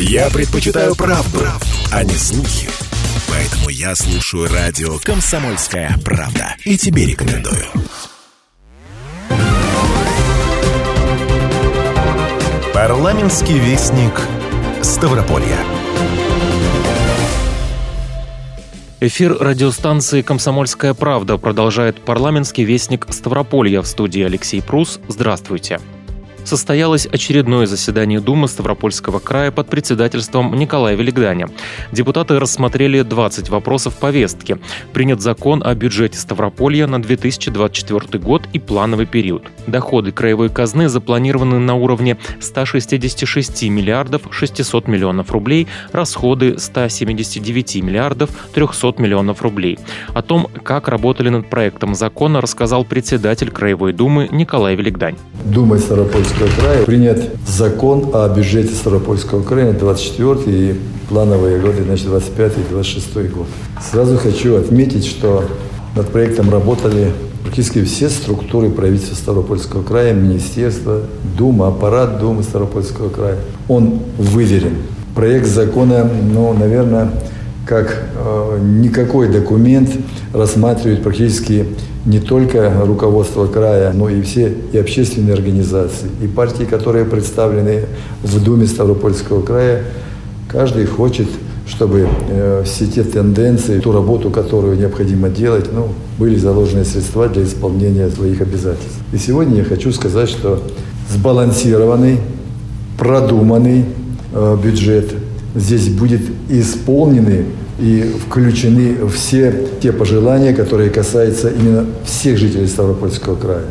Я предпочитаю правду, а не слухи. Поэтому я слушаю радио «Комсомольская правда». И тебе рекомендую. Парламентский вестник Ставрополья. Эфир радиостанции «Комсомольская правда» продолжает парламентский вестник Ставрополья в студии Алексей Прус. Здравствуйте состоялось очередное заседание Думы Ставропольского края под председательством Николая Великданя. Депутаты рассмотрели 20 вопросов повестки. Принят закон о бюджете Ставрополья на 2024 год и плановый период. Доходы краевой казны запланированы на уровне 166 миллиардов 600 миллионов рублей, расходы 179 миллиардов 300 миллионов рублей. О том, как работали над проектом закона, рассказал председатель Краевой Думы Николай Великдань. Думой Ставропольского Ставропольского края принят закон о бюджете Ставропольского края на 24 и плановые годы, значит, 25 и 26 год. Сразу хочу отметить, что над проектом работали практически все структуры правительства Ставропольского края, министерство, Дума, аппарат Думы Ставропольского края. Он выверен. Проект закона, ну, наверное, как э, никакой документ рассматривает практически не только руководство края, но и все и общественные организации, и партии, которые представлены в Думе Ставропольского края. Каждый хочет, чтобы э, все те тенденции, ту работу, которую необходимо делать, ну, были заложены средства для исполнения своих обязательств. И сегодня я хочу сказать, что сбалансированный, продуманный э, бюджет здесь будет исполнены и включены все те пожелания, которые касаются именно всех жителей Ставропольского края.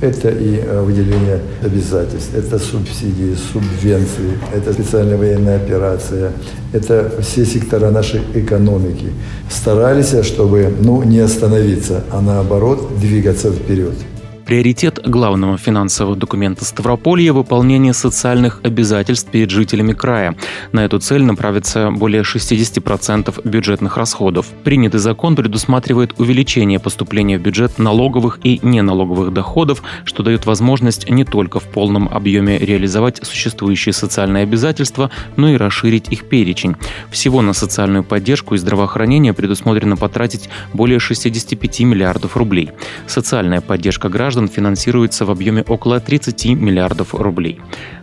Это и э, выделение обязательств, это субсидии, субвенции, это специальная военная операция, это все сектора нашей экономики. Старались, чтобы ну, не остановиться, а наоборот двигаться вперед. Приоритет главного финансового документа Ставрополья – выполнение социальных обязательств перед жителями края. На эту цель направится более 60% бюджетных расходов. Принятый закон предусматривает увеличение поступления в бюджет налоговых и неналоговых доходов, что дает возможность не только в полном объеме реализовать существующие социальные обязательства, но и расширить их перечень. Всего на социальную поддержку и здравоохранение предусмотрено потратить более 65 миллиардов рублей. Социальная поддержка граждан граждан финансируется в объеме около 30 миллиардов рублей.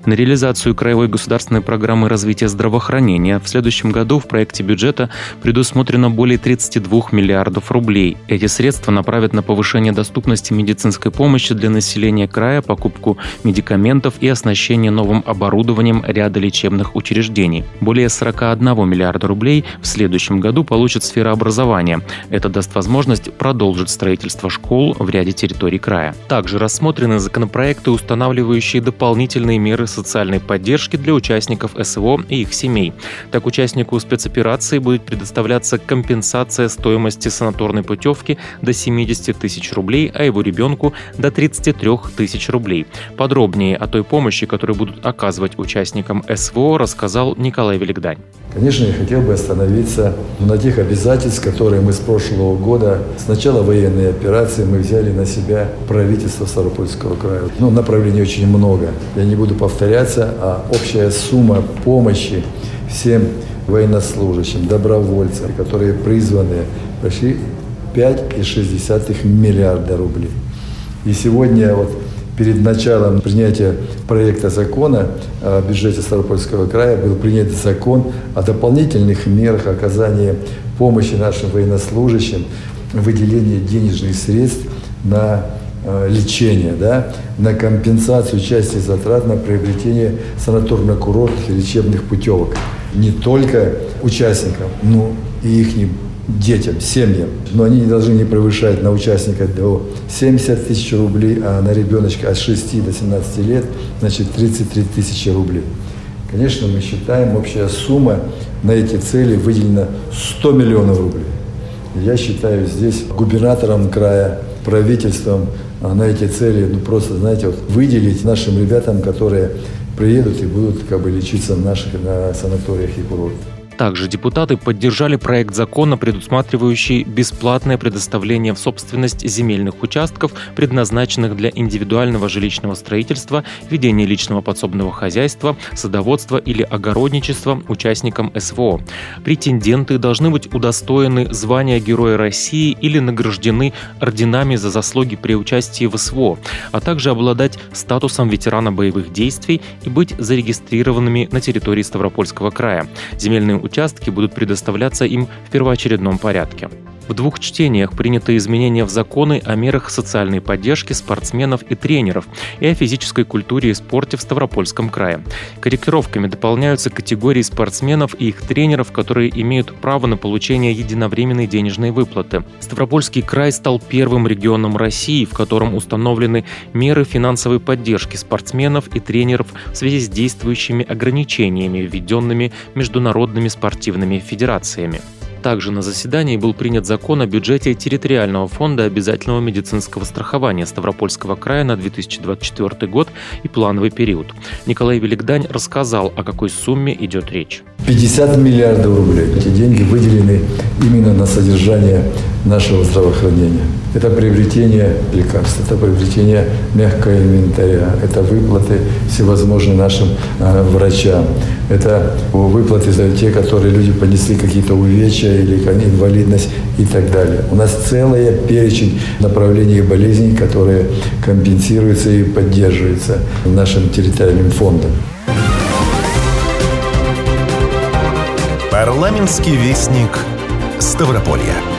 На реализацию краевой государственной программы развития здравоохранения в следующем году в проекте бюджета предусмотрено более 32 миллиардов рублей. Эти средства направят на повышение доступности медицинской помощи для населения края, покупку медикаментов и оснащение новым оборудованием ряда лечебных учреждений. Более 41 миллиарда рублей в следующем году получит сфера образования. Это даст возможность продолжить строительство школ в ряде территорий края. Также рассмотрены законопроекты, устанавливающие дополнительные меры социальной поддержки для участников СВО и их семей. Так, участнику спецоперации будет предоставляться компенсация стоимости санаторной путевки до 70 тысяч рублей, а его ребенку до 33 тысяч рублей. Подробнее о той помощи, которую будут оказывать участникам СВО, рассказал Николай Великдань. Конечно, я хотел бы остановиться на тех обязательств, которые мы с прошлого года, с начала военной операции, мы взяли на себя правительство Ставропольского края. Ну, направлений очень много. Я не буду повторяться, а общая сумма помощи всем военнослужащим, добровольцам, которые призваны, прошли 5,6 миллиарда рублей. И сегодня вот перед началом принятия проекта закона о бюджете Ставропольского края был принят закон о дополнительных мерах оказания помощи нашим военнослужащим, выделение денежных средств на э, лечение, да, на компенсацию части затрат на приобретение санаторно-курортных и лечебных путевок. Не только участникам, но и их детям, семьям. Но они не должны не превышать на участника до 70 тысяч рублей, а на ребеночка от 6 до 17 лет, значит, 33 тысячи рублей. Конечно, мы считаем, общая сумма на эти цели выделена 100 миллионов рублей. Я считаю здесь губернатором края, правительством на эти цели, ну просто, знаете, вот выделить нашим ребятам, которые приедут и будут как бы лечиться в наших на санаториях и курортах. Также депутаты поддержали проект закона, предусматривающий бесплатное предоставление в собственность земельных участков, предназначенных для индивидуального жилищного строительства, ведения личного подсобного хозяйства, садоводства или огородничества участникам СВО. Претенденты должны быть удостоены звания Героя России или награждены орденами за заслуги при участии в СВО, а также обладать статусом ветерана боевых действий и быть зарегистрированными на территории Ставропольского края. Земельные участки будут предоставляться им в первоочередном порядке. В двух чтениях приняты изменения в законы о мерах социальной поддержки спортсменов и тренеров и о физической культуре и спорте в Ставропольском крае. Корректировками дополняются категории спортсменов и их тренеров, которые имеют право на получение единовременной денежной выплаты. Ставропольский край стал первым регионом России, в котором установлены меры финансовой поддержки спортсменов и тренеров в связи с действующими ограничениями, введенными международными спортивными федерациями. Также на заседании был принят закон о бюджете территориального фонда обязательного медицинского страхования Ставропольского края на 2024 год и плановый период. Николай Великдань рассказал, о какой сумме идет речь. 50 миллиардов рублей. Эти деньги выделены именно на содержание нашего здравоохранения. Это приобретение лекарств, это приобретение мягкого инвентаря, это выплаты всевозможные нашим э, врачам, это выплаты за те, которые люди понесли какие-то увечья или инвалидность и так далее. У нас целая перечень направлений болезней, которые компенсируются и поддерживаются нашим территориальным фондом. Парламентский вестник Ставрополья.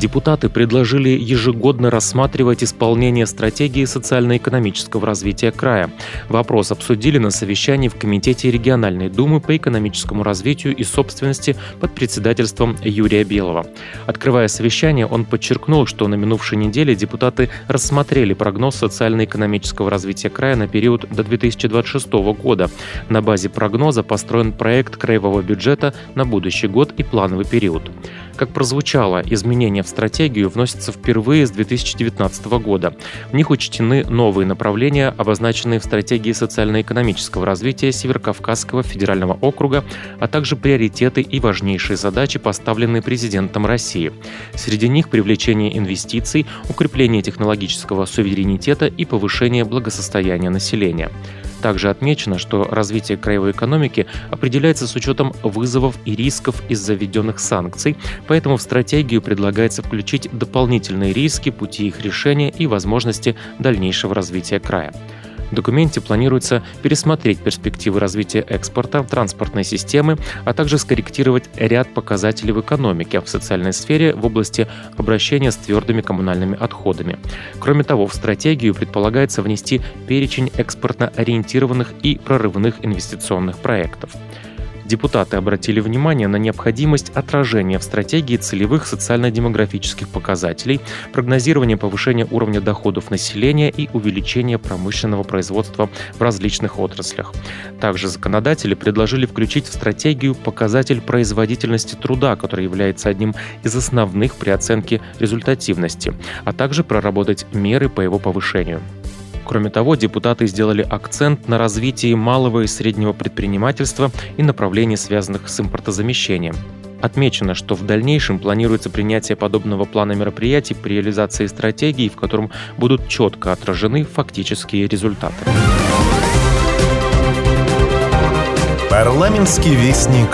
Депутаты предложили ежегодно рассматривать исполнение стратегии социально-экономического развития края. Вопрос обсудили на совещании в Комитете региональной думы по экономическому развитию и собственности под председательством Юрия Белого. Открывая совещание, он подчеркнул, что на минувшей неделе депутаты рассмотрели прогноз социально-экономического развития края на период до 2026 года. На базе прогноза построен проект краевого бюджета на будущий год и плановый период. Как прозвучало, изменения в стратегию вносятся впервые с 2019 года. В них учтены новые направления, обозначенные в стратегии социально-экономического развития Северокавказского федерального округа, а также приоритеты и важнейшие задачи, поставленные президентом России. Среди них привлечение инвестиций, укрепление технологического суверенитета и повышение благосостояния населения. Также отмечено, что развитие краевой экономики определяется с учетом вызовов и рисков из-за введенных санкций, поэтому в стратегию предлагается включить дополнительные риски, пути их решения и возможности дальнейшего развития края. В документе планируется пересмотреть перспективы развития экспорта, транспортной системы, а также скорректировать ряд показателей в экономике, в социальной сфере, в области обращения с твердыми коммунальными отходами. Кроме того, в стратегию предполагается внести перечень экспортно-ориентированных и прорывных инвестиционных проектов. Депутаты обратили внимание на необходимость отражения в стратегии целевых социально-демографических показателей, прогнозирования повышения уровня доходов населения и увеличения промышленного производства в различных отраслях. Также законодатели предложили включить в стратегию показатель производительности труда, который является одним из основных при оценке результативности, а также проработать меры по его повышению. Кроме того, депутаты сделали акцент на развитии малого и среднего предпринимательства и направлений, связанных с импортозамещением. Отмечено, что в дальнейшем планируется принятие подобного плана мероприятий при реализации стратегии, в котором будут четко отражены фактические результаты. Парламентский вестник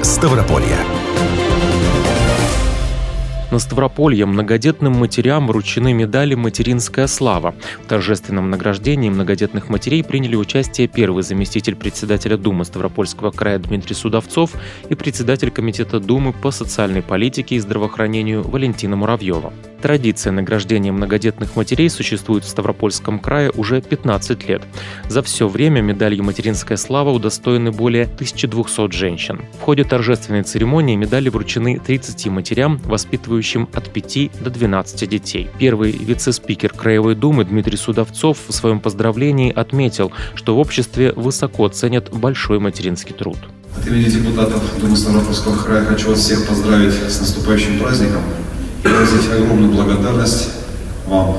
Ставрополья. На Ставрополье многодетным матерям вручены медали «Материнская слава». В торжественном награждении многодетных матерей приняли участие первый заместитель председателя Думы Ставропольского края Дмитрий Судовцов и председатель Комитета Думы по социальной политике и здравоохранению Валентина Муравьева. Традиция награждения многодетных матерей существует в Ставропольском крае уже 15 лет. За все время медалью «Материнская слава» удостоены более 1200 женщин. В ходе торжественной церемонии медали вручены 30 матерям, воспитывающим от 5 до 12 детей. Первый вице-спикер Краевой Думы Дмитрий Судовцов в своем поздравлении отметил, что в обществе высоко ценят большой материнский труд. От имени депутатов Думы Ставропольского края хочу вас всех поздравить с наступающим праздником выразить огромную благодарность вам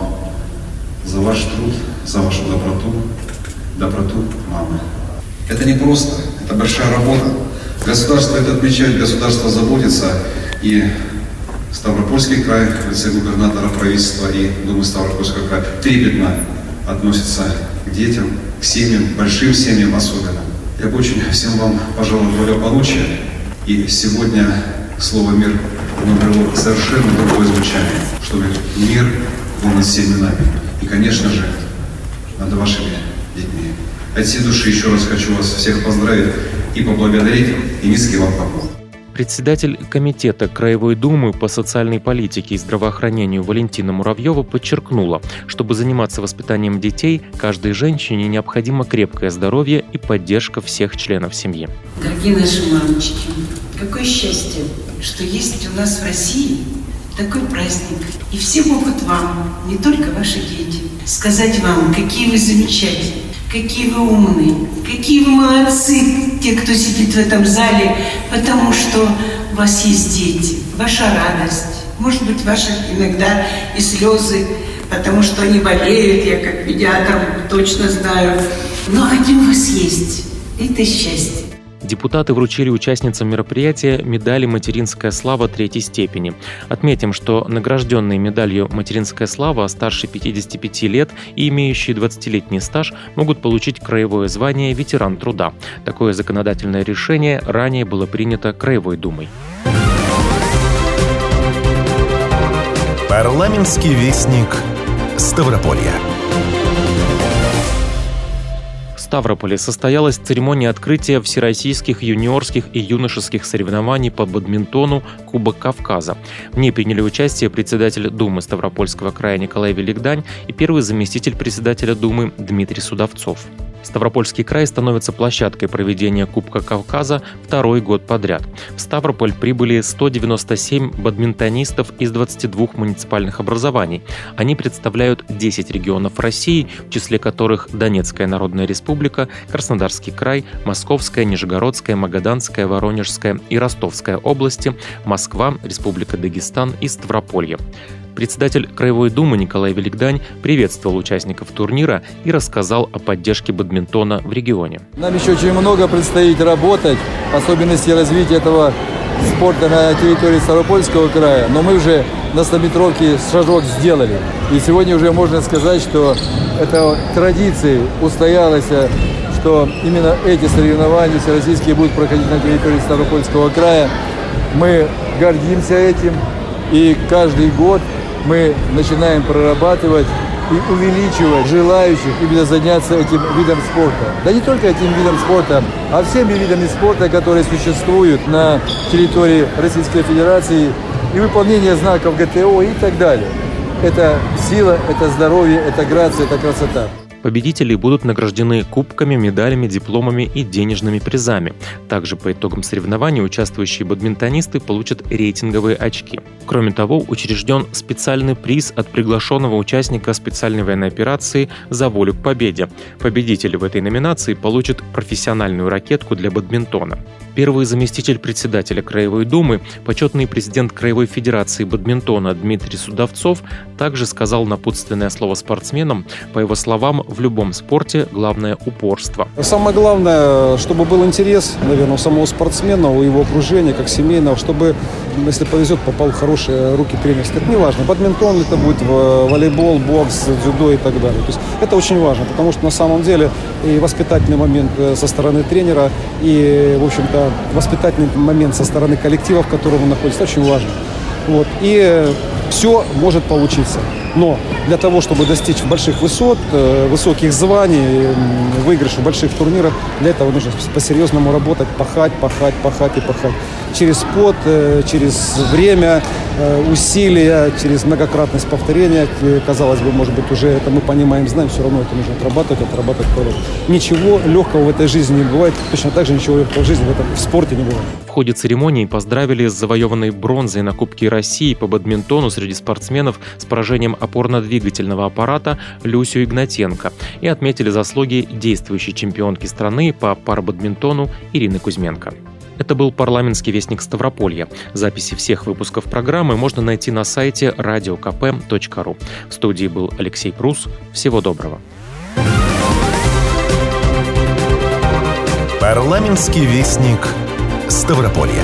за ваш труд, за вашу доброту, доброту мамы. Это не просто, Это большая работа. Государство это отмечает, государство заботится. И Ставропольский край, вице-губернатора правительства и Думы Ставропольского края трепетно относится к детям, к семьям, большим семьям особенно. Я бы очень всем вам пожелал благополучия. И сегодня слово «мир» набрало совершенно другое звучание, чтобы мир был над всеми нами. И, конечно же, над вашими детьми. От всей души еще раз хочу вас всех поздравить и поблагодарить, и низкий вам поклон. Председатель Комитета Краевой Думы по социальной политике и здравоохранению Валентина Муравьева подчеркнула, чтобы заниматься воспитанием детей, каждой женщине необходимо крепкое здоровье и поддержка всех членов семьи. Дорогие наши мамочки, какое счастье, что есть у нас в России такой праздник. И все могут вам, не только ваши дети, сказать вам, какие вы замечательные, какие вы умные, какие вы молодцы, те, кто сидит в этом зале, потому что у вас есть дети, ваша радость, может быть, ваши иногда и слезы, потому что они болеют, я как педиатр точно знаю. Но они у вас есть. Это счастье. Депутаты вручили участницам мероприятия медали «Материнская слава» третьей степени. Отметим, что награжденные медалью «Материнская слава» старше 55 лет и имеющие 20-летний стаж могут получить краевое звание «Ветеран труда». Такое законодательное решение ранее было принято Краевой Думой. Парламентский вестник Ставрополья. Ставрополе состоялась церемония открытия всероссийских юниорских и юношеских соревнований по бадминтону Кубок Кавказа. В ней приняли участие председатель Думы Ставропольского края Николай Великдань и первый заместитель председателя Думы Дмитрий Судовцов. Ставропольский край становится площадкой проведения Кубка Кавказа второй год подряд. В Ставрополь прибыли 197 бадминтонистов из 22 муниципальных образований. Они представляют 10 регионов России, в числе которых Донецкая Народная Республика, Краснодарский край, Московская, Нижегородская, Магаданская, Воронежская и Ростовская области, Москва, Республика Дагестан и Ставрополье. Председатель Краевой Думы Николай Великдань приветствовал участников турнира и рассказал о поддержке бадминтона в регионе. Нам еще очень много предстоит работать, особенности развития этого спорта на территории Ставропольского края, но мы уже на 100-метровке шажок сделали. И сегодня уже можно сказать, что это традиции устоялось, что именно эти соревнования всероссийские будут проходить на территории Ставропольского края. Мы гордимся этим, и каждый год мы начинаем прорабатывать и увеличивать желающих именно заняться этим видом спорта. Да не только этим видом спорта, а всеми видами спорта, которые существуют на территории Российской Федерации и выполнение знаков ГТО и так далее. Это сила, это здоровье, это грация, это красота. Победители будут награждены кубками, медалями, дипломами и денежными призами. Также по итогам соревнований участвующие бадминтонисты получат рейтинговые очки. Кроме того, учрежден специальный приз от приглашенного участника специальной военной операции «За волю к победе». Победители в этой номинации получат профессиональную ракетку для бадминтона. Первый заместитель председателя Краевой Думы, почетный президент Краевой Федерации бадминтона Дмитрий Судовцов также сказал напутственное слово спортсменам. По его словам, в любом спорте главное упорство. Самое главное, чтобы был интерес, наверное, у самого спортсмена, у его окружения, как семейного, чтобы, если повезет, попал в хорошие руки тренерские. Это не важно. Бадминтон это будет волейбол, бокс, дзюдо и так далее. То есть это очень важно, потому что на самом деле и воспитательный момент э, со стороны тренера, и, в общем-то, воспитательный момент со стороны коллектива, в котором он находится, очень важен. Вот. И все может получиться. Но для того, чтобы достичь больших высот, э, высоких званий, выигрыш в больших турнирах, для этого нужно по-серьезному работать, пахать, пахать, пахать и пахать. Через пот, э, через время, э, усилия, через многократность повторения. Казалось бы, может быть, уже это мы понимаем, знаем, все равно это нужно отрабатывать, отрабатывать, отрабатывать. Ничего легкого в этой жизни не бывает. Точно так же ничего легкого в жизни в, этом, в спорте не бывает. В ходе церемонии поздравили с завоеванной бронзой на Кубке России по бадминтону среди спортсменов с поражением опорно-двигательного аппарата Люсю Игнатенко и отметили заслуги действующей чемпионки страны по парабадминтону Ирины Кузьменко. Это был парламентский вестник Ставрополья. Записи всех выпусков программы можно найти на сайте radiokp.ru. В студии был Алексей Прус. Всего доброго. Парламентский вестник Ставрополья.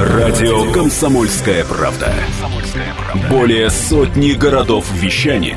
Радио «Комсомольская правда». Более сотни городов вещания